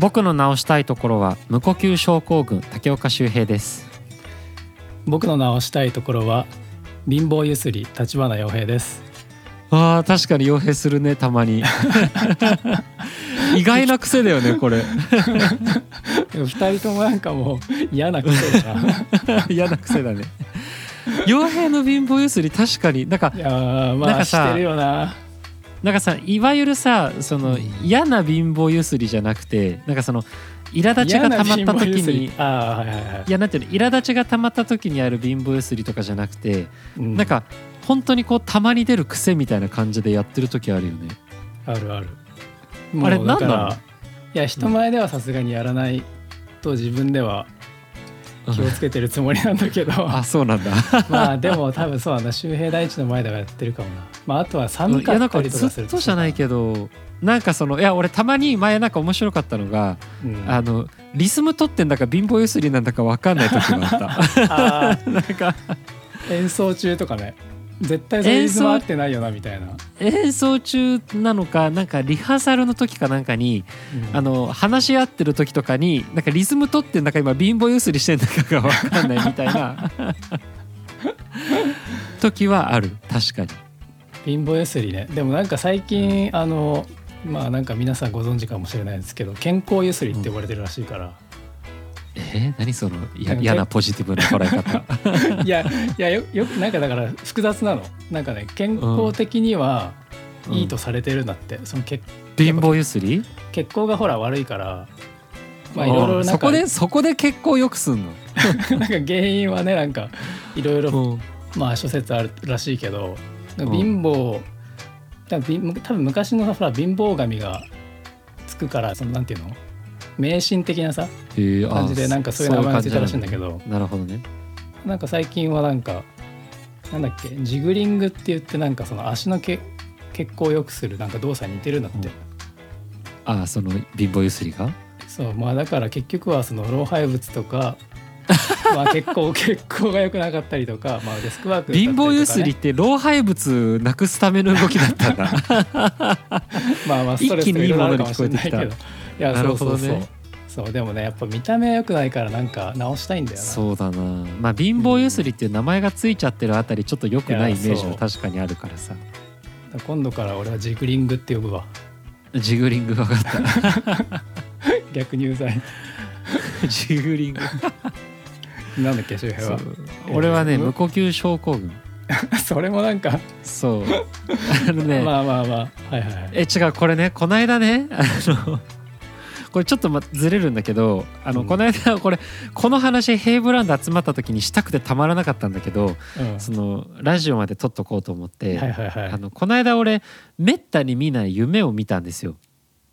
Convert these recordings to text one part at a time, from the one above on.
僕の直したいところは無呼吸症候群竹岡修平です。僕の直したいところは貧乏ゆすり立花洋平です。あー確かに傭兵するねたまに。意外な癖だよねこれ。二人ともなんかもう嫌な癖だな。嫌な癖だね。傭兵の貧乏ゆすり確かに。なんかいやーまあしてるよななんかさいわゆるさその嫌な貧乏ゆすりじゃなくてなんかその苛立ちが溜まった時にああはいはいはいい。やなんていうの苛立ちが溜まった時にある貧乏ゆすりとかじゃなくて、うん。なんか本当にこうたまに出る癖みたいな感じでやってる時あるよね。あるある。あれもうだいや人前ではさすがにやらないと自分では気をつけてるつもりなんだけど。あそうなんだ。まあでも多分そうな。んだ周平大地の前ではやってるかもな。まああとは寒かかったりとずかするっとじゃないけどなんかそのいや俺たまに前なんか面白かったのが、うん。あのリズム取ってんだか貧乏ゆすりなんだか分かんない時があっ あたなんか。ー演奏中とかね絶対それリズム合ってないよなみたいな、演奏中なのかなんかリハーサルの時かなんかにうん。あの話し合ってる時とかになんかリズム取ってんだか今貧乏ゆすりしてんだかが分かんないみたいな。時はある。確かに。貧乏ゆすりね。でもなんか最近あのまあなんか皆さんご存知かもしれないですけど健康ゆすりって呼ばれてるらしいから、えー、何その嫌なポジティブな捉え方。いやいやよよくなんかだから複雑なの。なんかね健康的にはうん。いいとされてるんだって、その血貧乏ゆすり？血行がほら悪いからまあいろいろそこでそこで結構よくすんの、なんか原因はねなんかいろいろうん。まあ諸説あるらしいけど貧乏多分貧多分昔のほら貧乏神がつくからそのなんていうの？迷信的なさ感じでなんかそういう名前がついたらしいんだけど。なるほどね。なんか最近はなんかなんだっけジグリングって言ってなんかその足のけ血行を良くするなんか動作に似てるんだって、うん。あその貧乏ゆすりが？そうまあだから結局はその老廃物とか まあ血行血行が良くなかったりとか、まあ、デスクワークだったり貧乏ゆすりって老廃物なくすための動きだったんだ。まあまあストレスとかいろいろあるかもしれないけどやなるほどね。そうそうそう。そうでもねやっぱ見た目良くないからなんか直したいんだよな。そうだな。まあ貧乏ゆすりっていう名前がついちゃってるあたりちょっと良くないイメージは確かにあるからさ。今度から俺はジグリングって呼ぶわ。ジグリング分かった。逆入罪ジグリング。なんだっけ周平は？俺はねえー無呼吸症候群。それもなんか、そう。あのね、まあまあまあ。はいはいはい。え違うこれねこの間ねあのこれちょっとまずれるんだけどあの、うん。この間これこの話ヘイブランド集まった時にしたくてたまらなかったんだけどうん。そのラジオまで撮っとこうと思って、あのこの間俺めったに見ない夢を見たんですよ。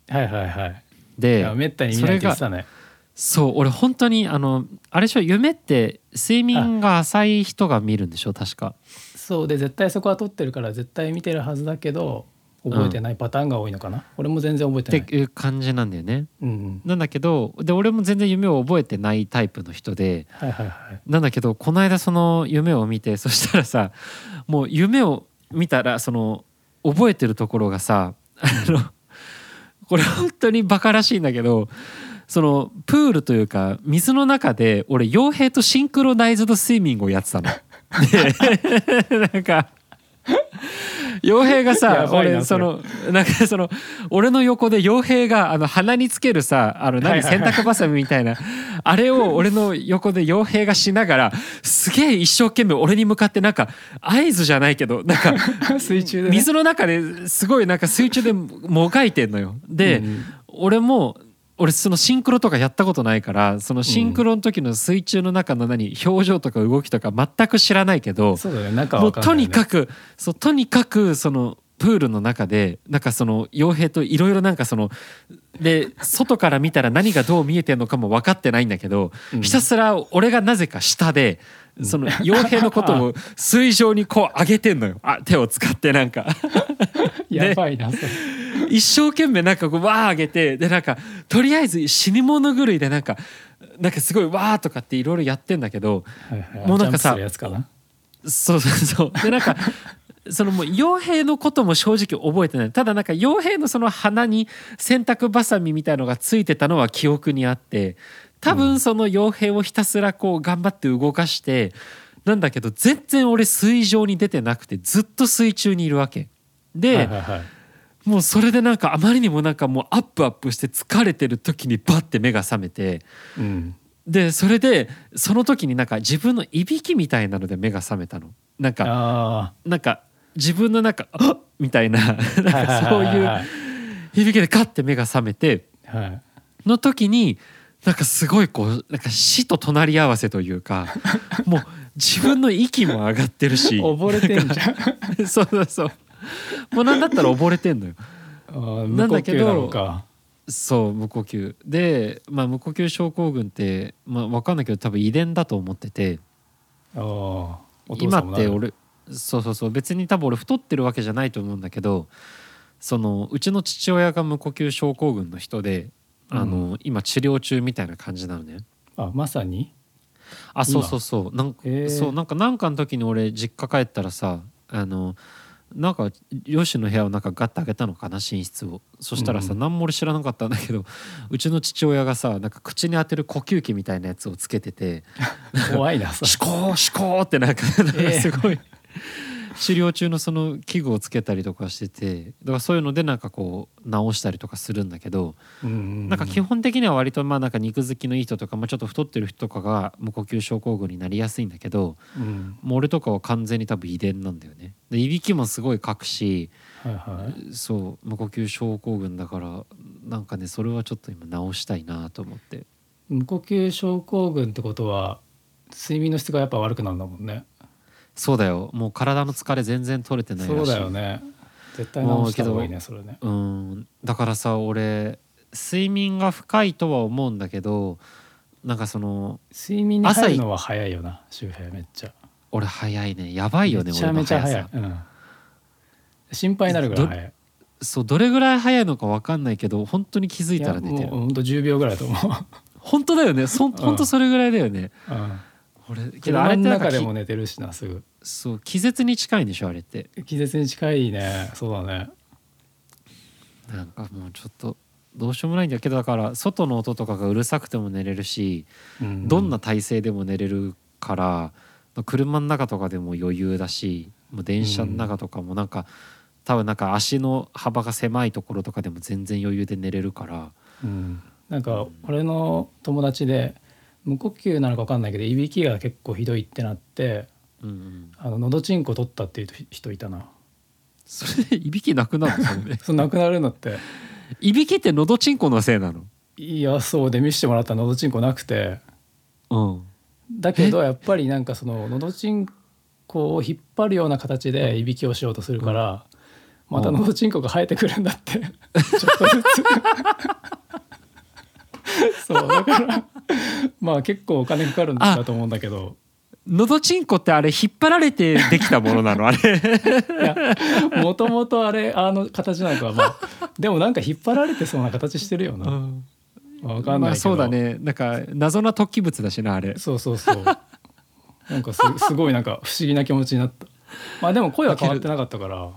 はいはいはい。いでやめったに見ないって言ってたね。そう俺本当にあのあれでしょ夢って睡眠が浅い人が見るんでしょ確か。そうで絶対そこは撮ってるから絶対見てるはずだけど覚えてないパターンが多いのかな、俺も全然覚えてっない。ていう感じなんだよね。うんなんだけどで俺も全然夢を覚えてないタイプの人ではいはいはい。なんだけどこの間その夢を見てそしたらさもう夢を見たらその覚えてるところがさあのこれ本当にバカらしいんだけどそのプールというか水の中で俺傭兵とシンクロナイズドスイミングをやってたの。でなんか傭兵がやさ俺そのなんかその俺の横で傭兵があの鼻につけるさあの何洗濯バサミみたいなあれを俺の横で傭兵がしながらすげえ一生懸命俺に向かってなんか合図じゃないけどなんか 水中で、ね、水の中ですごいなんか水中でもがいてんのよ。で、うん。俺も俺そのシンクロとかやったことないからそのシンクロの時の水中の中の何表情とか動きとか全く知らないけど、そうだよね中はもうとにかくそうとにかくそのプールの中でなんかその傭兵といろいろなんかそので外から見たら何がどう見えてるのかも分かってないんだけど、うん。ひたすら俺がなぜか下でその傭兵のことを水上にこう上げてんのよ。あ手を使ってなんか。やばいな、それ一生懸命なんかこうわー上げてでなんかとりあえず死に物狂いでなんかなんかすごいわーとかっていろいろやってんだけどはいはい。もうなんかさそうそうそう。でなんか そのもう傭兵のことも正直覚えてない。ただなんか傭兵のその鼻に洗濯ばさみみたいのがついてたのは記憶にあって多分その傭兵をひたすらこう頑張って動かしてなんだけど全然俺水上に出てなくてずっと水中にいるわけ。で、はいはいはいもうそれでなんかあまりにもなんかもうアップアップして疲れてる時にバッて目が覚めてうん。でそれでその時になんか自分のいびきみたいなので目が覚めたの。なんかあなんか自分のなんか「あっ!」みたいな なんかそういうはい。はいいびきでカッて目が覚めてはい。の時になんかすごいこうなんか死と隣り合わせというか もう自分の息も上がってるし。溺れてんじゃん。そうそうそう もうなんだったら溺れてんのよ。なんだけどそう無呼吸。で、まあ、無呼吸症候群って、まあ、分かんないけど多分遺伝だと思ってて。あ今って俺そうそうそう。別に多分俺太ってるわけじゃないと思うんだけどそのうちの父親が無呼吸症候群の人であの、今治療中みたいな感じなのね。あまさに？あそうそうそう。なんか、へー。そうなんかなんかの時に俺実家帰ったらさあのなんか両親の部屋をなんかガッて開けたのかな寝室を。そしたらさ、うん。何も俺知らなかったんだけどうちの父親がさなんか口に当てる呼吸器みたいなやつをつけてて。怖いなそれ。シコーシコーってなんかなんかええすごい、治療中のその器具をつけたりとかしててだからそういうのでなんかこう直したりとかするんだけど、うんうんなんか基本的には割とまあなんか肉好きのいい人とか、まあ、ちょっと太ってる人とかが無呼吸症候群になりやすいんだけどうんもう俺とかは完全に多分遺伝なんだよね。でいびきもすごいかくしはいはいそう無呼吸症候群だからなんかねそれはちょっと今直したいなと思って。無呼吸症候群ってことは睡眠の質がやっぱ悪くなるんだもんねそうだよ。もう体の疲れ全然取れてないらしい。そうだよね。絶対直した方がいいねそれね。うん。だからさ俺睡眠が深いとは思うんだけどなんかその睡眠に入るのは早いよな周平めっちゃ。俺早いね。やばいよねめちゃめちゃ早い。うん、心配になるぐらい早い。そうどれぐらい早いのか分かんないけど本当に気づいたら寝てる。いやもうほんと10秒ぐらいだと思う、本当だよね。そん本当それぐらいだよね、うん、俺けどあれ車の中でも寝てるしなすぐそう気絶に近いんでしょあれって。気絶に近いね。そうだね。なんかもうちょっとどうしようもないんだけどだから外の音とかがうるさくても寝れるし、うん。どんな体勢でも寝れるからまあ車の中とかでも余裕だしもう電車の中とかもなんか、多分なんか足の幅が狭いところとかでも全然余裕で寝れるから。うん、なんか俺の友達で無呼吸なのか分かんないけどいびきが結構ひどいってなってうんうん。あの喉チンコ取ったっていう人いたな。それでいびきなくなるの？それ。で そうなくなるのって。いびきってのどちんこのせいなの？いやそうで見せてもらったら喉チンコなくて。うん。だけどやっぱりなんかその喉チンコを引っ張るような形でいびきをしようとするから、また喉チンコが生えてくるんだって。ちょっとずつ。そうだからまあ結構お金かかるんだと思うんだけどのどちんこってあれ引っ張られてできたものなの？あれ。もともとあれあの形なのかまあでもなんか引っ張られてそうな形してるよな、うん。わかんないけど、まあそうだね。なんか謎な突起物だしなあれ。そうそうそう。なんかす すごいなんか不思議な気持ちになった。まあでも声は変わってなかったから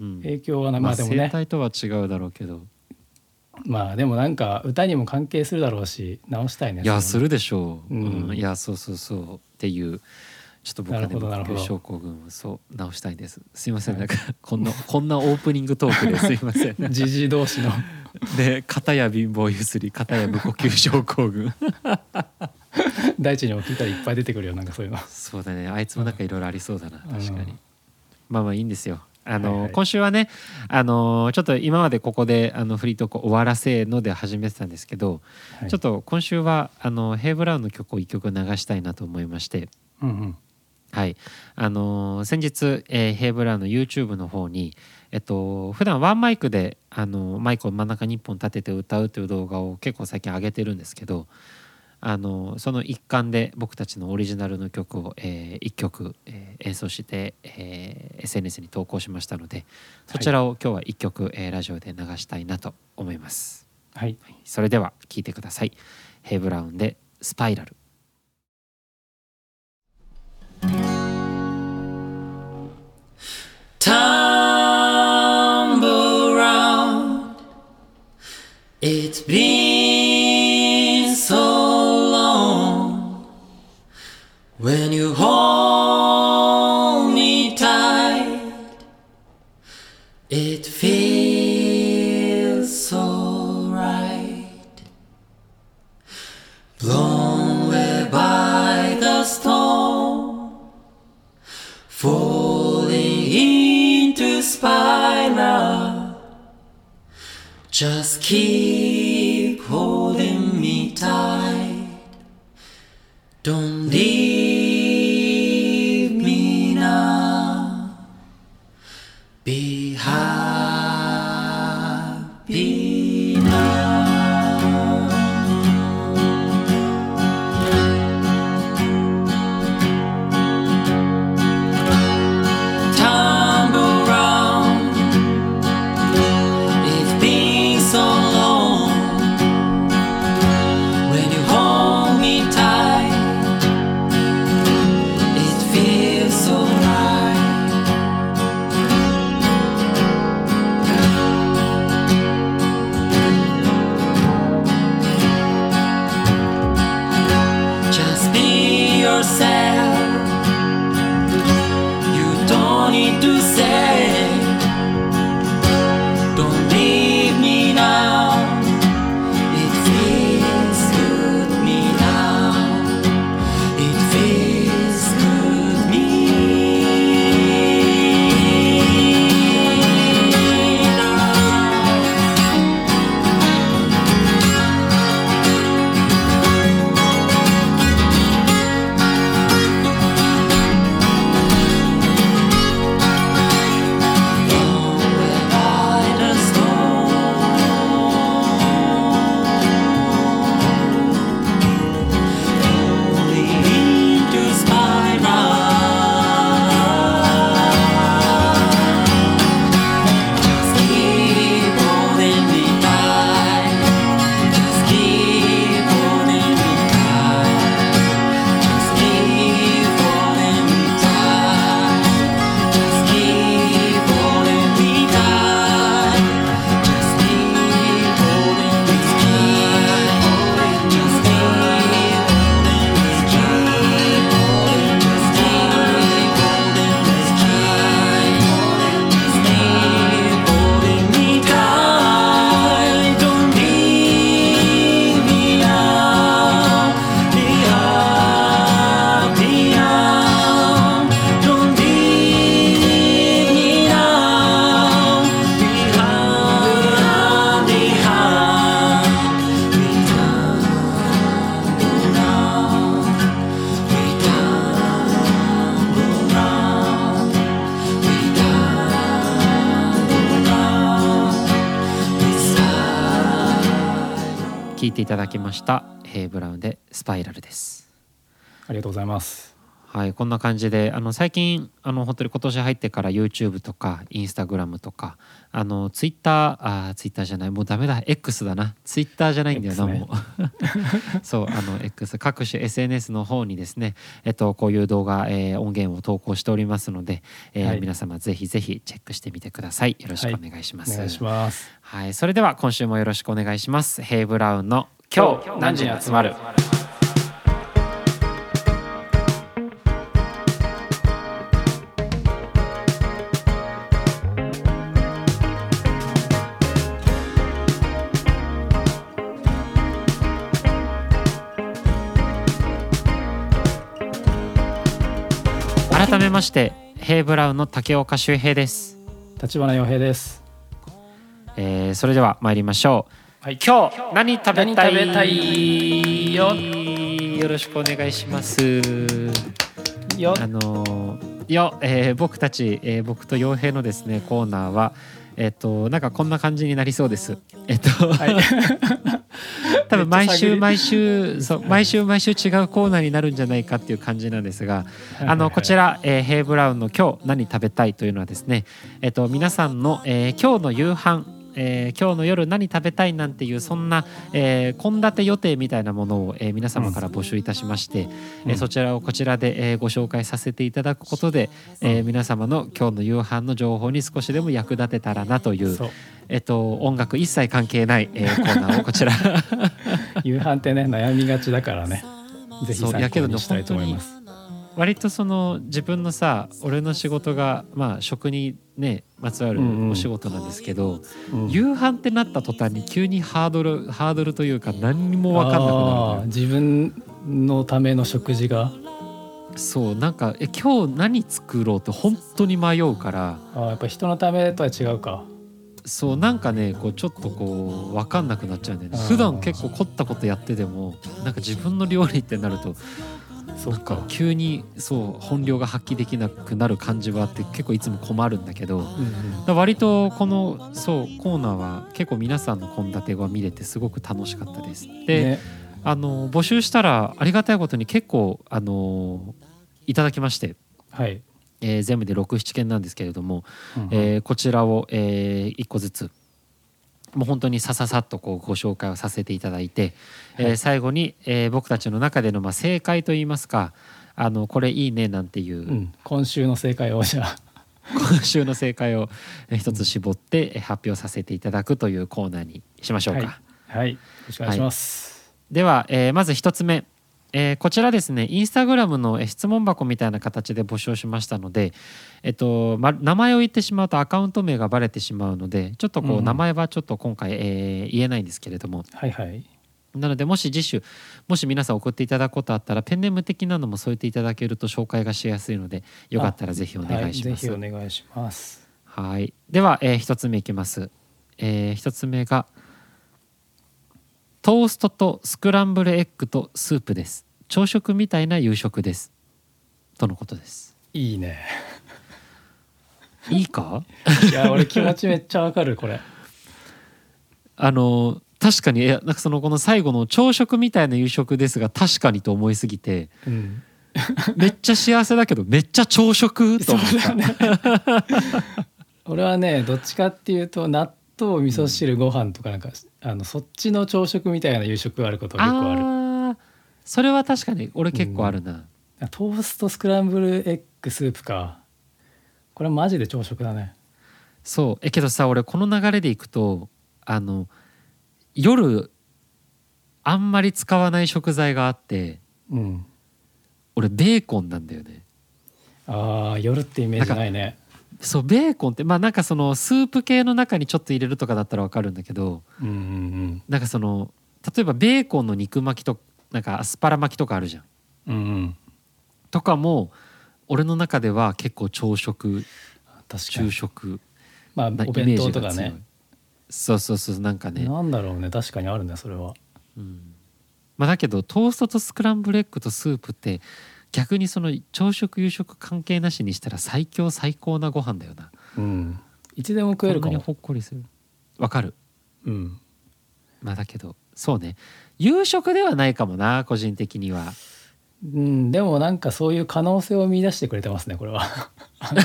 うん。影響はなまあ生まあでもね。態とは違うだろうけど。まあでもなんか歌にも関係するだろうし直したいねいやするでしょう、うん。うん。いやそうそうそうっていうちょっと僕はねなるほどなるほど。無呼吸症候群をそう直したいです。すいませんなんかこんなこんなオープニングトークで すいません。じじい同士の。で片や貧乏ゆすり片や無呼吸症候群。大地にも聞いたらいっぱい出てくるよなんかそういうの。そうだね。あいつもなんかいろいろありそうだなうん確かに。まあまあいいんですよあの、はいはい。今週はねあのちょっと今までここであのフリートーク終わらせので始めてたんですけど、はい。ちょっと今週はあのヘイブラウンの曲を一曲流したいなと思いまして。うんうん。はい、あのー先日、えーヘイブラウンの YouTube の方に、えっと普段ワンマイクで、あのーマイクを真ん中に1本立てて歌うという動画を結構最近上げてるんですけど、あのーその一環で僕たちのオリジナルの曲を、え1曲、えー演奏して、えー SNS に投稿しましたのでそちらを今日は1曲、えーラジオで流したいなと思います。はいそれでは聴いてください。ヘイブラウンでスパイラル。When you hold me tight. It feels so right. Blown away by the storm, falling into spiral. Just keep スパイラルです。ありがとうございます。はいこんな感じであの最近あの本当に今年入ってから YouTube とか Instagram とかあの Twitter あー Twitter じゃないもうダメだ X だな。Twitter じゃないんだよな、ね。もう。そうあの X 各種 SNS の方にですねえっとこういう動画、えー音源を投稿しておりますので、えーはい。皆様ぜひぜひチェックしてみてください。よろしくお願いします、お願いします。はい、それでは今週もよろしくお願いします。ヘイブラウンの今日何時に集まる？改めまして、ヘイブラウンの竹岡修平です。立花洋平ですえーそれでは参りましょう。はい今日何食べたいよ？よろしくお願いします。よあのーよ、えー僕たち、えー僕と洋平のですねコーナーはえっ、となんかこんな感じになりそうです。えっ、と、はい。多分毎週毎週そう毎週毎週違うコーナーになるんじゃないかっていう感じなんですが、あのこちら、えーヘイブラウンの今日何食べたいというのはですね、えっと皆さんの、えー今日の夕飯えー今日の夜何食べたいなんていうそんなえー献立予定みたいなものを、えー皆様から募集いたしまして、えーうん。そちらをこちらで、えーご紹介させていただくことで、えー皆様の今日の夕飯の情報に少しでも役立てたらなという、えっと、音楽一切関係ない、えーコーナーをこちら。夕飯ってね悩みがちだからね。ぜひ参そう。いやけどね考にしたいと思います。割とその自分のさ俺の仕事がまあ食にねまつわるお仕事なんですけど、うん。夕飯ってなった途端に急にハードルハードルというか何にも分かんなくなる自分のための食事が。そうなんかえ今日何作ろうって本当に迷うから。あーやっぱ人のためとは違うか。そうなんかねこうちょっとこう分かんなくなっちゃうんだよね。普段結構凝ったことやっててもなんか自分の料理ってなるとそなんか急にそう本領が発揮できなくなる感じはあって結構いつも困るんだけどうんうん。ら割とこのそうコーナーは結構皆さんの献立が見れてすごく楽しかったです。で、ね。あの募集したらありがたいことに結構あのいただきまして、はい、えー全部で67件なんですけれども、うんうん。えーこちらを、え1個ずつもう本当にさささっとこうご紹介をさせていただいて、えーはい。最後に、えー僕たちの中でのまあ正解といいますかあのこれいいねなんていう、うん、今週の正解をじゃあ。今週の正解をえー一つ絞ってえー発表させていただくというコーナーにしましょうか。はい。はい。よろしくお願いします、では、えーまず一つ目、えーこちらですねインスタグラムのえー質問箱みたいな形で募集しましたので、えっとま、名前を言ってしまうとアカウント名がバレてしまうのでちょっとこう、うん名前はちょっと今回、えー言えないんですけれどもはいはいなのでもし次週もし皆さん送っていただくことあったらペンネーム的なのも添えていただけると紹介がしやすいのでよかったらぜひお願いします。はい、ぜひお願いしますはい。では、えー一つ目いきます。えー一つ目がトーストとスクランブルエッグとスープです。朝食みたいな夕食です。とのことです。いいねいいか？いや俺気持ちめっちゃわかるこれあの確かにいやなんかそのこの最後の朝食みたいな夕食ですが確かにと思いすぎてうんめっちゃ幸せだけどめっちゃ朝食と思った。だね俺はねどっちかっていうと納豆味噌汁ご飯とかなんか、あのそっちの朝食みたいな夕食があることが結構ある。ああそれは確かに俺結構あるな。トーストスクランブルエッグスープか。これマジで朝食だね。そう。えけどさ俺この流れでいくとあの夜あんまり使わない食材があってうん。俺ベーコンなんだよね。あー夜ってイメージないねそうベーコンってまあなんかそのスープ系の中にちょっと入れるとかだったらわかるんだけどうんうんなんかその例えばベーコンの肉巻きとなんかアスパラ巻きとかあるじゃん。うんうん。うんとかも俺の中では結構朝食昼に。食まあなお弁当とかね。そうそうそうなんかね。なんだろうね。確かにあるねそれは。うん。まあ、だけどトーストとスクランブルエッグとスープって逆にその朝食夕食関係なしにしたら最強最高なご飯だよな。うん。いつでも食えるかも。こんなにほっこりする。わかる。うん。まあだけどそうね。夕食ではないかもな個人的には。うん、でもなんかそういう可能性を見出してくれてますねこれは。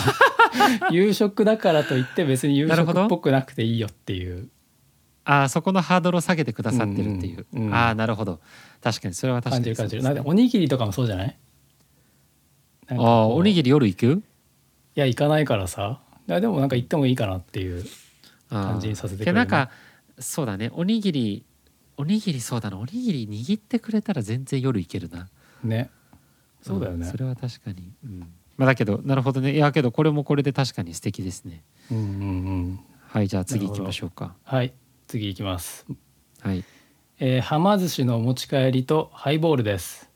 夕食だからといって別に夕なるほど食っぽくなくていいよっていう。あーそこのハードルを下げてくださってるっていう、うんうん。うんああなるほど。確かにそれは確か感じにる感じる。おにぎりとかもそうじゃない？ああおにぎり夜行く？いや行かないからさ。いやでもなんか行ってもいいかなっていう感じにさせてくれるなんかそうだね。おにぎりおにぎりそうだな。おにぎり握ってくれたら全然夜行けるな。ね。そうだよね。んそれは確かに、うん。まあ、だけどなるほどね。いやけどこれもこれで確かに素敵ですね。うんうんうん。はいじゃあ次行きましょうか。はい次行きます、はい。えー、はま寿司のお持ち帰りとハイボールです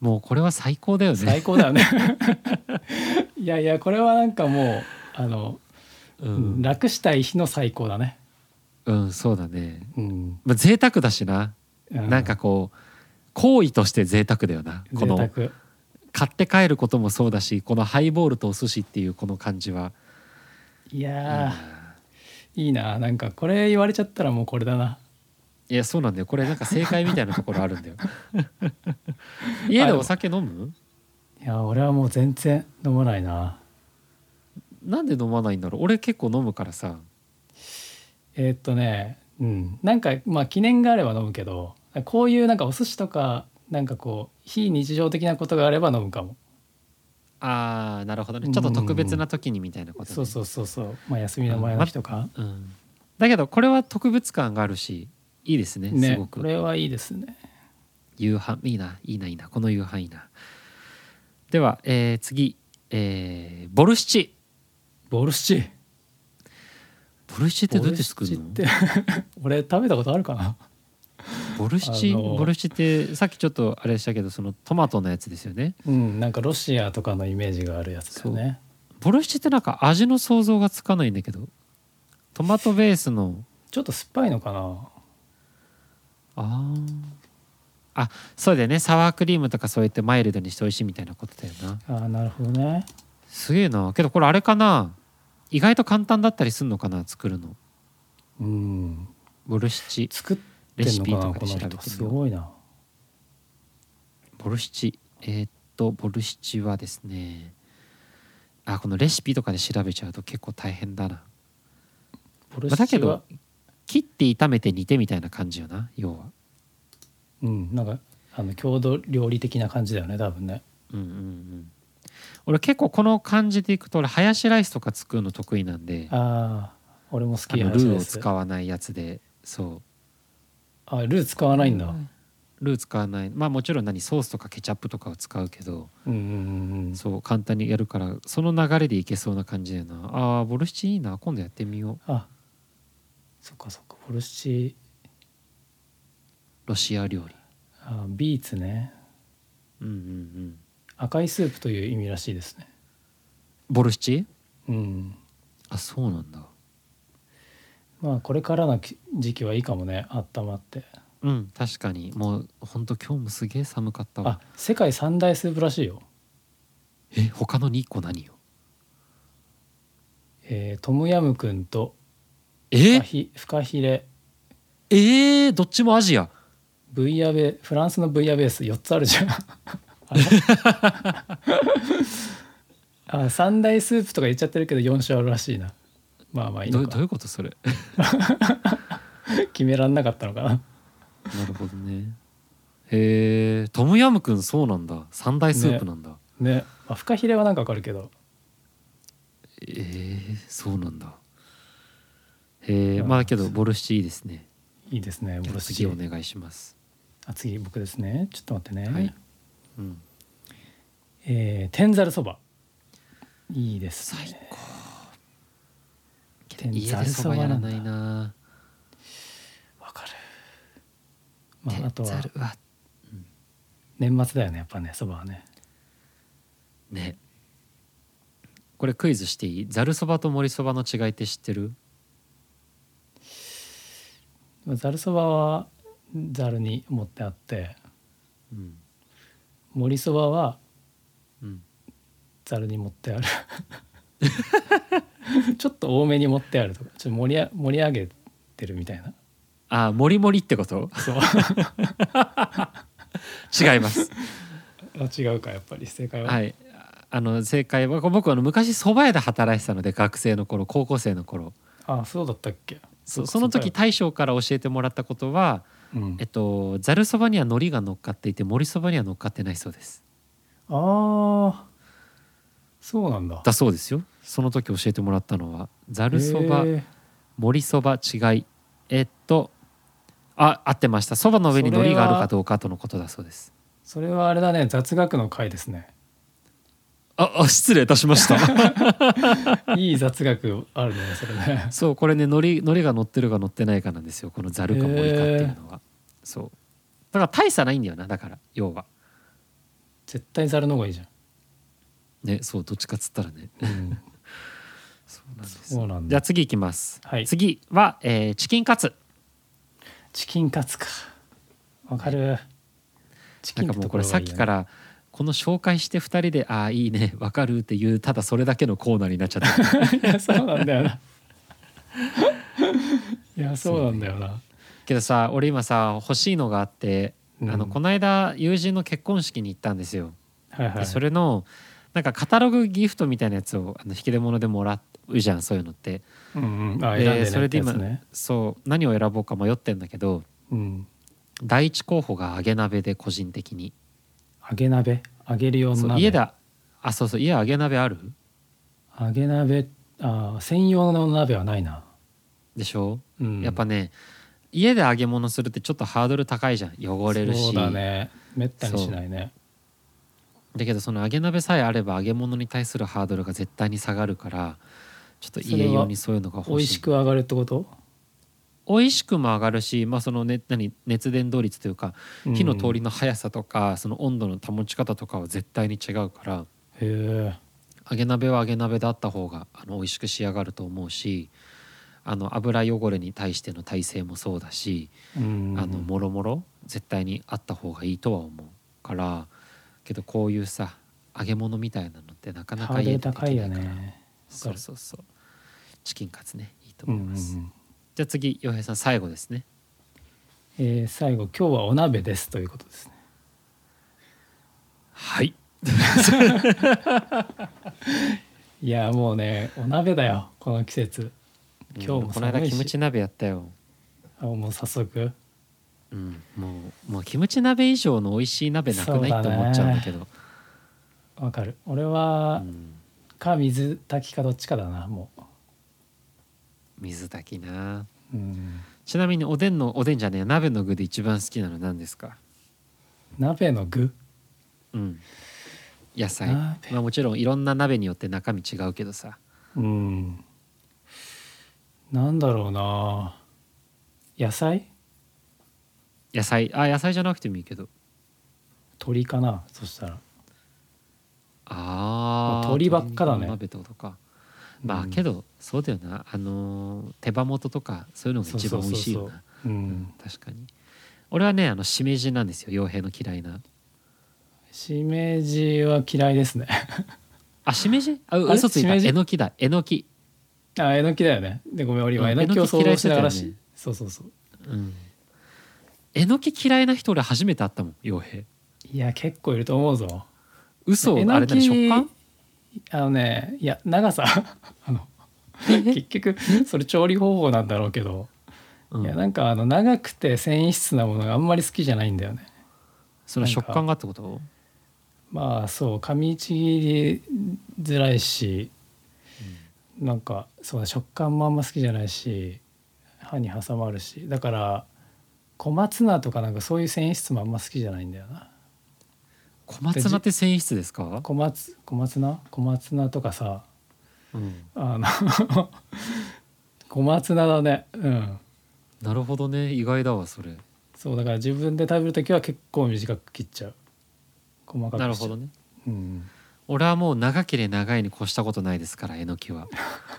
もうこれは最高だよね。最高だよね。いやいやこれはなんかもうあの、うん、楽したい日の最高だね。うん、そうだね。うん、まあ贅沢だしな、うなんかこう行為として贅沢だよな。この買って帰ることもそうだしこのハイボールとお寿司っていうこの感じは。いいやなーいいな。なんかこれ言われちゃったらもうこれだないやそうなんだよ。これなんか正解みたいなところあるんだよ。家でお酒飲む？いや俺はもう全然飲まないな。なんで飲まないんだろう？俺結構飲むからさ。えーっとねうん。なんかまあ記念があれば飲むけどこういうなんかお寿司とかなんかこう非日常的なことがあれば飲むかも。ああなるほどね。ちょっと特別な時にみたいなこと、ね。そうそうそうそう。まあ休みの前の日とか、うん、だけどこれは特別感があるしいいですねすねごく。これはいいですね。夕飯いいないいないいなこの夕飯いいな。では、えー次、えーボルシチ。ボルシチ。ボルシチってどうやって作るの？ボルシチって 俺食べたことあるかな？ボルシチ、あのボルシチってさっきちょっとあれしたけどそのトマトのやつですよね。うんなんかロシアとかのイメージがあるやつだよね。ボルシチってなんか味の想像がつかないんだけどトマトベースの。ちょっと酸っぱいのかな？あー。あそうだよね。サワークリームとかそうやってマイルドにして美味しいみたいなことだよな。あーなるほどね。すげえな。けどこれあれかな。意外と簡単だったりするのかな作るの。うん。ボルシチ。作ってレシピとかで調べてみよう。ごいな。ボルシチ。えーっとボルシチはですね。あこのレシピとかで調べちゃうと結構大変だな。ボルまあだけシチはど切って炒めて煮てみたいな感じよな要は。うんなんかあの郷土料理的な感じだよね多分ね。うんうんうん。俺結構この感じでいくと俺ハヤシライスとか作るの得意なんでああ俺も好あきのルーを使わないやつで。そう。あルー使わないんだ。ルー使わない。まあもちろん何ソースとかケチャップとかを使うけどうんうんうんうん。そう簡単にやるからその流れでいけそうな感じだよな。あーボルシチいいな。今度やってみよう。あそっかそっか。ボルシチロシア料理。あビーツね。うんうんうん。赤いスープという意味らしいですね。ボルシチ？うん。あそうなんだ。まあこれからのき時期はいいかもね。温まって。うん確かに。もうほんと今日もすげえ寒かったわ。あ世界三大スープらしいよ。え他の2個何よ？えートムヤムクンとフえカヒフカヒレえー、どっちもアジア。ブイヤベフランスのブイヤベース4つあるじゃん。あ 三大スープとか言っちゃってるけど4種あるらしいな。まあまあいいのか。どどういうことそれ？決めらんなかったのかな。なるほどね。へえトムヤムクンそうなんだ。三大スープなんだ、ね、まあ、フカヒレはなんかわかるけど。えー、そうなんだへえあーまあけどボルシチいいですね。いいですねボルシチ。次お願いします。あ次僕ですね。ちょっと待ってね、はい。うん。えー天ざるそば。いいですね。最高。天家でそばやらないな。わかる。まああとは天ざるは年末だよねやっぱねそばはね。ね。これクイズしていい？ざるそばと盛りそばの違いって知ってる？まあざるそばはざるに持ってあって。うん。盛りそばはうん。ざるに持ってある。ちょっと多めに持ってあるとか。ちょっと盛りあ盛り上げてるみたいな。あもりもりってこと？そう。違います。あ違うかやっぱり正解は、はい。あの正解は僕あの昔蕎麦屋で働いてたので学生の頃高校生の頃。あそうだったっけ？そその時大将から教えてもらったことはうん。えっとざるそばには海苔が乗っかっていて盛りそばには乗っかってないそうです。ああそうなんだ。だそうですよ。その時教えてもらったのはざるそば盛りそば違いえっとあ合ってました。そばの上に海苔があるかどうかとのことだそうです。それはあれだね雑学の回ですねああ失礼いたしました。いい雑学あるねそれね。そうこれね海苔海苔が乗ってるか乗ってないかなんですよ。このざるか盛りかっていうのは、そう。だから大差ないんだよなだから要は。絶対ざるの方がいいじゃん、ねそうどっちかっつったらね。うん、そうなんです。そうなんだ。じゃあ次いきます、はい。次は、えーチキンカツ。チキンカツか。わかる。チキンってとなんかもうこれさっきかららこの紹介して2人で「ああいいねわかる」っていうただそれだけのコーナーになっちゃったいやそうなんだよな。いやそうなんだよな。けどさ俺今さ欲しいのがあって、うん。あのこの間友人の結婚式に行ったんですよ。はいはい。でそれのなんかカタログギフトみたいなやつをあの引き出物でもらっうじゃんそういうのって。うんうん。あでねそれで今、ね。そう何を選ぼうか迷ってんだけどうん。第一候補が揚げ鍋で個人的に揚げ鍋？揚げる用の鍋？家であそうそう家揚げ鍋ある？揚げ鍋？あ専用の鍋はないな、でしょ、うん、やっぱね家で揚げ物するってちょっとハードル高いじゃん。汚れるし。そうだね。めったにしないね。だけどその揚げ鍋さえあれば揚げ物に対するハードルが絶対に下がるからちょっと家用にそういうのが欲しい。美味しく上がるってこと？美味しくも上がるし、まあ、その、ね、何熱伝導率というか火の通りの速さとか、その温度の保ち方とかは絶対に違うからへえ。揚げ鍋は揚げ鍋であった方があの美味しく仕上がると思うしあの油汚れに対しての耐性もそうだし、うん。あのもろもろ絶対にあった方がいいとは思うからけどこういうさ揚げ物みたいなのってなかなか家でできないから。ね。そうそうそう。チキンカツねいいとうんうんう思います、んじゃあ次洋平さん最後ですね。えー最後今日はお鍋ですということですね。はい。いやもうねお鍋だよこの季節。今日もこの間キムチ鍋やったよ。あもう早速。うん、もうもうキムチ鍋以上の美味しい鍋なくない？って思っちゃうんだけど。わかる。俺うはん。か水炊きかどっちかだなも水炊きな。う、うん、ちなみにおでんのおでんじゃねえ鍋の具で一番好きなの何ですか？鍋の具？うん。野菜。鍋。まあもちろんいろんな鍋によって中身違うけどさ。うん。なんだろうな。野菜？野菜。あ野菜じゃなくてもいいけど。鶏かなそしたら。あー鶏ばっかだね。鍋ってことかまあうん。けどそうだよな。あのー手羽元とかそういうのが一番美味しいよな。そうん。確かに。俺はねあのしめじなんですよ。傭兵の嫌いな。しめじは嫌いですね。あしめじ？あれ？嘘ついた。しめじ？えのきだ。えのき。あえのきだよね。でごめん俺今うんえのきを想像しながらし、えのき嫌いしてたよね。そうそうそう。うん。えのき嫌いな人俺初めて会ったもん傭兵。いや結構いると思うぞ。嘘？えのきあれ何？食感？あのねいや長さ。あの結局それ調理方法なんだろうけど、うん。いやなんかあの長くて繊維質なものがあんまり好きじゃないんだよね。その食感がってこと？まあそう噛みちぎりづらいし、なんかそうだ食感もあんま好きじゃないし歯に挟まるし。だから小松菜とかなんかそういう繊維質もあんま好きじゃないんだよな小松菜って繊維質ですか？小松小松菜？小松菜とかさうん。あの 小松菜だね。うん。なるほどね。意外だわそれ。そうだから自分で食べる時は結構短く切っちゃう。細かくなるほどね。うん。俺はもう長ければ長いに越したことないですからえのきは。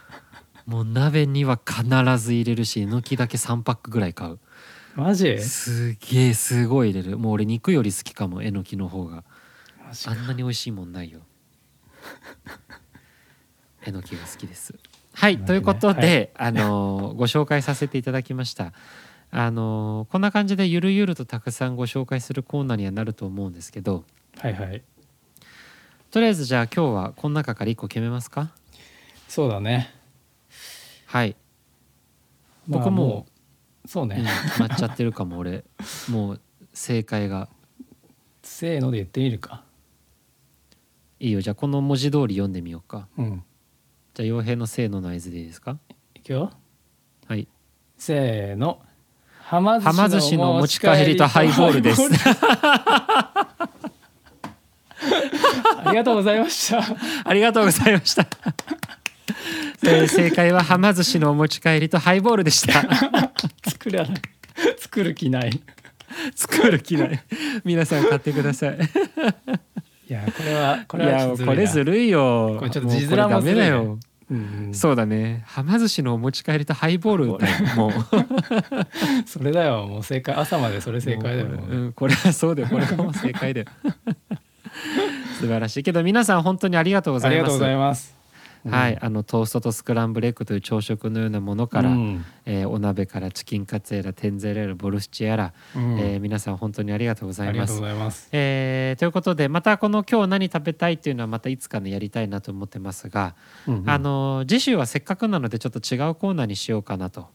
もう鍋には必ず入れるしえのきだけ3パックぐらい買う。マジ？すげえすごい入れる。もう俺肉より好きかもえのきの方があんなに美味しいもんないよ。えのきが好きです。はい、ということで、あのー ご紹介させていただきました。あのーこんな感じでゆるゆるとたくさんご紹介するコーナーにはなると思うんですけど。はいはい。とりあえずじゃあ今日はこの中から1個決めますか？そうだね。はい。まあ僕もうんうそうね、決まっちゃってるかも俺。もう正解が。せーので言ってみるかいいよ。じゃあこの文字通り読んでみようか。うん。じゃあ傭兵のせーのの合図でいいですか？いくよ。はい。せーの。はまはま寿司の持ち帰りとハイボールです。ありがとうございました。ありがとうございました。えー正解ははま寿司のお持ち帰りとハイボールでした。作らない。作る気ない。作る気ない。皆さん買ってください。いやこれはこいれはこれずるいよ。これちょっと字面もずるいよ。そうだね。はま寿司のお持ち帰りとハイボール だよ。もうそれだよもう正解朝までそれ正解だよもうん、これはそうだよ。これがもう正解だよ。素晴らしいけど皆さん本当にありがとうございますありがとうござい。ますはい、あのトーストとスクランブルエッグという朝食のようなものから、うんえーお鍋からチキンカツやらテンゼルやらボルシチやら、うんえー皆さん本当にありがとうございますと。えーということでまたこの今日何食べたいっていうのはまたいつかねやりたいなと思ってますが、うんうんあの次週はせっかくなのでちょっと違うコーナーにしようかなと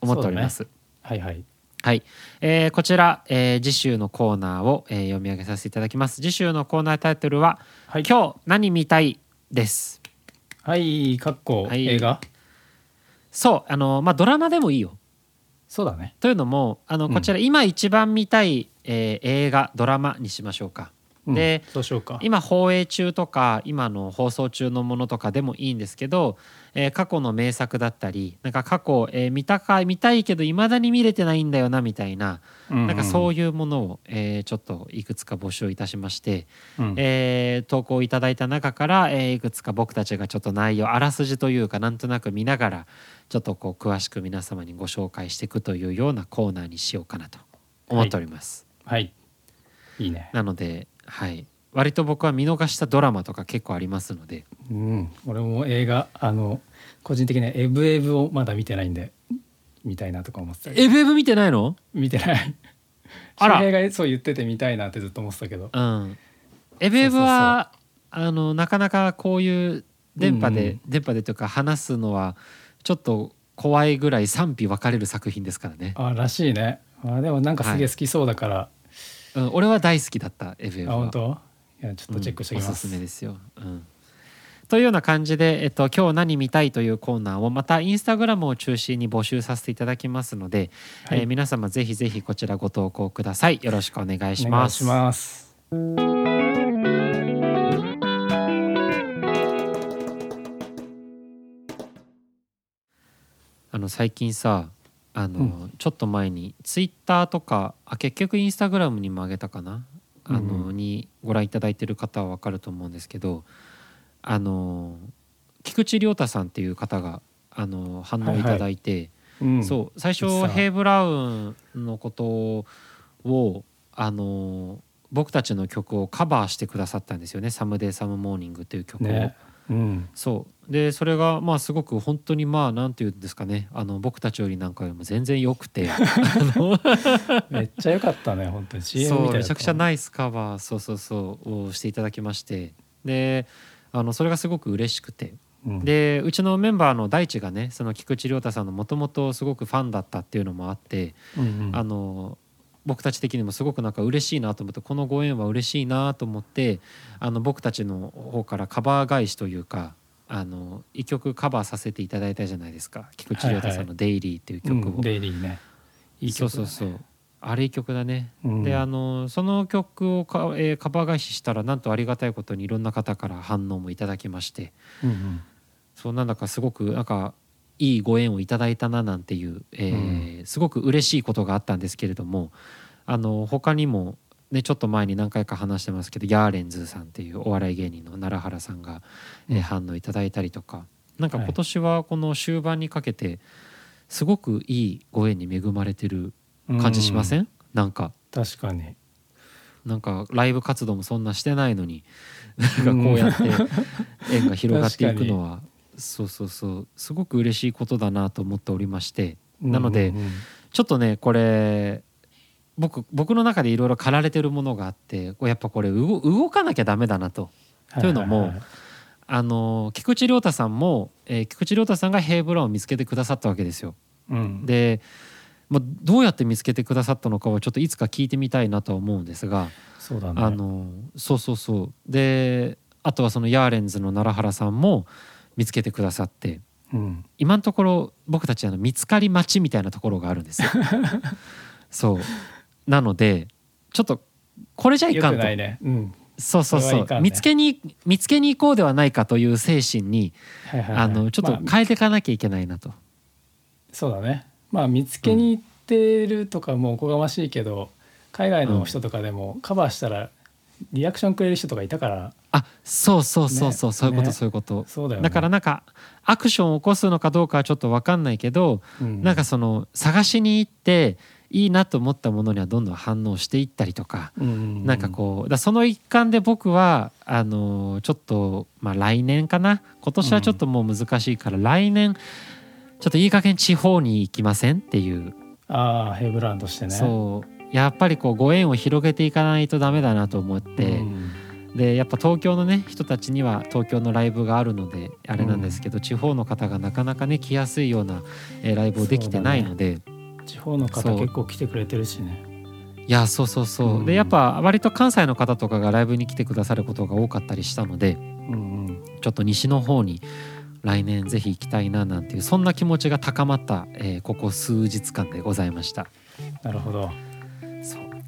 思っております。はいはい。はい、えーこちら、えー次週のコーナーを、えー読み上げさせていただきます。次週のコーナータイトルは、はい今日何見たいです。はい、かっこはい映画？そうあのまあドラマでもいいよ。そうだね。というのもあのうんこちら、今一番見たい、えー映画ドラマにしましょうか。うんでそうしようか。今放映中とか今の放送中のものとかでもいいんですけど、えー過去の名作だったりなんか過去、えー見たか見たいけどいまだに見れてないんだよなみたいな、なんかそういいうものを、えーちょっといくつか募集いたしまして、うん。うんえー投稿いただいた中から、えーいくつか僕たちがちょっと内容あらすじというかなんとなく見ながらちょっとこう詳しく皆様にご紹介していくというようなコーナーにしようかなと思っております。はい。いいね。なので、はい、割と僕は見逃したドラマとか結構ありますのでうん。俺も映画あの個人的にはエブエブをまだ見てないんで見たいなとか思ってたエブエブ見てないの？見てない。あら周平がそう言ってて見たいなってずっと思ってたけど。うんエブエブはあのなかなかこういう電波で、うんうん電波でというか話すのはちょっと怖いぐらい賛否分かれる作品ですからね、あらしいね。あでもなんかすげえ好きそうだから。うん、俺は大好きだったエブエブはあ本当？ちょっとチェックしておきます。うんおすすめですよ、うん、というような感じで、えっと、今日何見たいというコーナーをまたインスタグラムを中心に募集させていただきますので、はい。えー皆様ぜひぜひこちらご投稿ください。よろしくお願いします。ます。あの最近さあの、うん。ちょっと前にツイッターとかあ結局インスタグラムにも上げたかな、あうんのうんにご覧いただいてる方は分かると思うんですけどあの菊池亮太さんっていう方があの反応いただいて、うん。そう最初ヘイ・ブラウンのことをあの僕たちの曲をカバーしてくださったんですよね「サムデイ・サム・モーニング」っていう曲を。ね。うん。そう。でそれがまあすごく本当にまあなんていうんですかね。あの僕たちよりなんかよりも全然良くて。めっちゃ良かったね本当に。CM みたいめちゃくちゃナイスカバーそうそうそうをしていただきまして。であのそれがすごく嬉しくて。うん。でうちのメンバーの大地がねその菊池亮太さんのもともとすごくファンだったっていうのもあって、うんうん。あの僕たち的にもすごくなんか嬉しいなと思ってこのご縁は嬉しいなと思ってあの僕たちの方からカバー返しというかあの一曲カバーさせていただいたじゃないですか。菊池亮太さんの「デイリー」っていう曲を。うんデイリーね。いいそう曲だね。そうそう。あれいい曲だね。うん。であのその曲をか、えーカバー返ししたらなんとありがたいことにいろんな方から反応もいただきまして。うんうん。そうなんだかすごくなんかいいご縁をいただいたななんていう、えーすごく嬉しいことがあったんですけれどもあの他にも、ね、ちょっと前に何回か話してますけどヤーレンズさんっていうお笑い芸人の奈良原さんが、えーうん。反応いただいたりとかなんかはい。今年はこの終盤にかけてすごくいいご縁に恵まれてる感じしません、うなんか。確かに。なんかライブ活動もそんなしてないのになんかこうやって縁が広がっていくのはそうそうそう。すごく嬉しいことだなと思っておりまして。なのでちょっとねこれ僕僕の中でいろいろ駆られてるものがあってやっぱこれ動動かなきゃダメだなと。というのもあの菊池亮太さんも、えー菊池亮太さんがヘイブラウンを見つけてくださったわけですよ。うん。で、まあ、どうやって見つけてくださったのかはちょっといつか聞いてみたいなとは思うんですが、そうだね。あのそうそうそう。であとはそのヤーレンズの奈良原さんも見つけてくださってうん。今のところ僕たちあの見つかり待ちみたいなところがあるんですよ。そう。なのでちょっとこれじゃいかんと、ないね。うん。そうそうそう、ね。見つけに見つけに行こうではないかという精神に、はいはいはい。あのちょっとまあ変えていかなきゃいけないなと。そうだね。まあ見つけに行ってるとかもおこがましいけど海外の人とかでもカバーしたらリアクションくれる人とかいたからあそうそうそうそう、ね。そういうこと、ね。そういうこと。そうだよね。だからなんかアクションを起こすのかどうかはちょっと分かんないけど、うんなんかその探しに行っていいなと思ったものにはどんどん反応していったりとか、うんなんかこうだその一環で僕はあのちょっと、まあ、来年かな？今年はちょっともう難しいから、来年ちょっといい加減地方に行きませんっていう。ああヘイブランとしてね。そう。やっぱりこうご縁を広げていかないとダメだなと思って、うんでやっぱ東京のね人たちには東京のライブがあるのであれなんですけど、地方の方がなかなかね来やすいような、えーライブをできてないので、地方の方結構来てくれてるしね。いやそうそうそう、うん。でやっぱ割と関西の方とかがライブに来てくださることが多かったりしたのでうんうん。ちょっと西の方に来年ぜひ行きたいななんていうそんな気持ちが高まった、えーここ数日間でございました。なるほど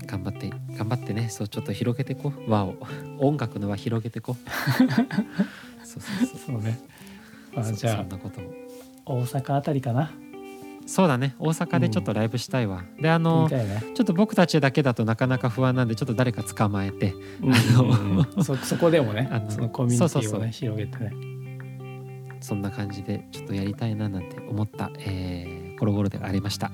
頑張って頑張ってねそうちょっと広げてこう。輪を。音楽の輪広げてこう。そうそうそう。そうね。あじゃそんなことも。あ大阪あたりかな。そうだね。大阪でちょっとライブしたいわ、であ行のねちょっと僕たちだけだとなかなか不安なんでちょっと誰か捕まえて。うんうんうん。そそこでもね あのそのコミュニティをねそうそうそう。広げてね。そんな感じでちょっとやりたいななんて思った、えー、コロゴロでありました。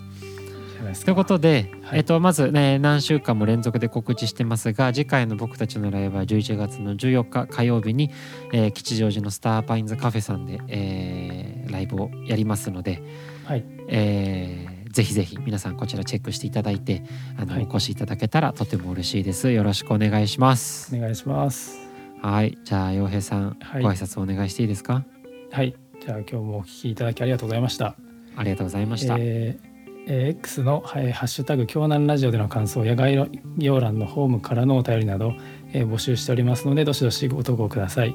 ということで、はい。えっとまずね何週間も連続で告知してますが次回の僕たちのライブは11月の14日火曜日に、えー吉祥寺のスターパインズカフェさんで、えーライブをやりますので、はい。えーぜひぜひ皆さんこちらチェックしていただいてあの、はい。お越しいただけたらとても嬉しいです。よろしくお願いします。お願いします。はい。じゃあ洋平さん、はい。ご挨拶お願いしていいですか？はい。じゃあ今日もお聞きいただきありがとうございました。ありがとうございました、えーえー X の、はいハッシュタグ京南ラジオでの感想や概要欄のホームからのお便りなど、えー募集しておりますのでどしどしご投稿ください、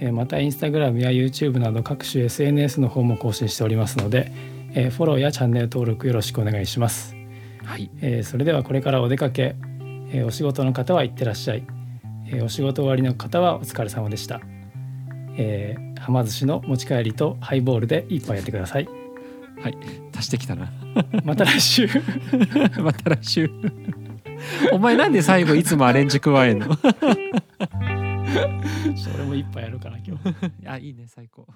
えーまたインスタグラムや YouTube など各種 SNS の方も更新しておりますので、えーフォローやチャンネル登録よろしくお願いします、はい。えーそれではこれからお出かけ、えーお仕事の方は行ってらっしゃい、えーお仕事終わりの方はお疲れ様でした、えーはま寿司の持ち帰りとハイボールで一杯やってくださいはい。足してきたな。また来週。また来週。お前なんで最後いつもアレンジ加えんの？それも一杯やるかな今日。あいいね最高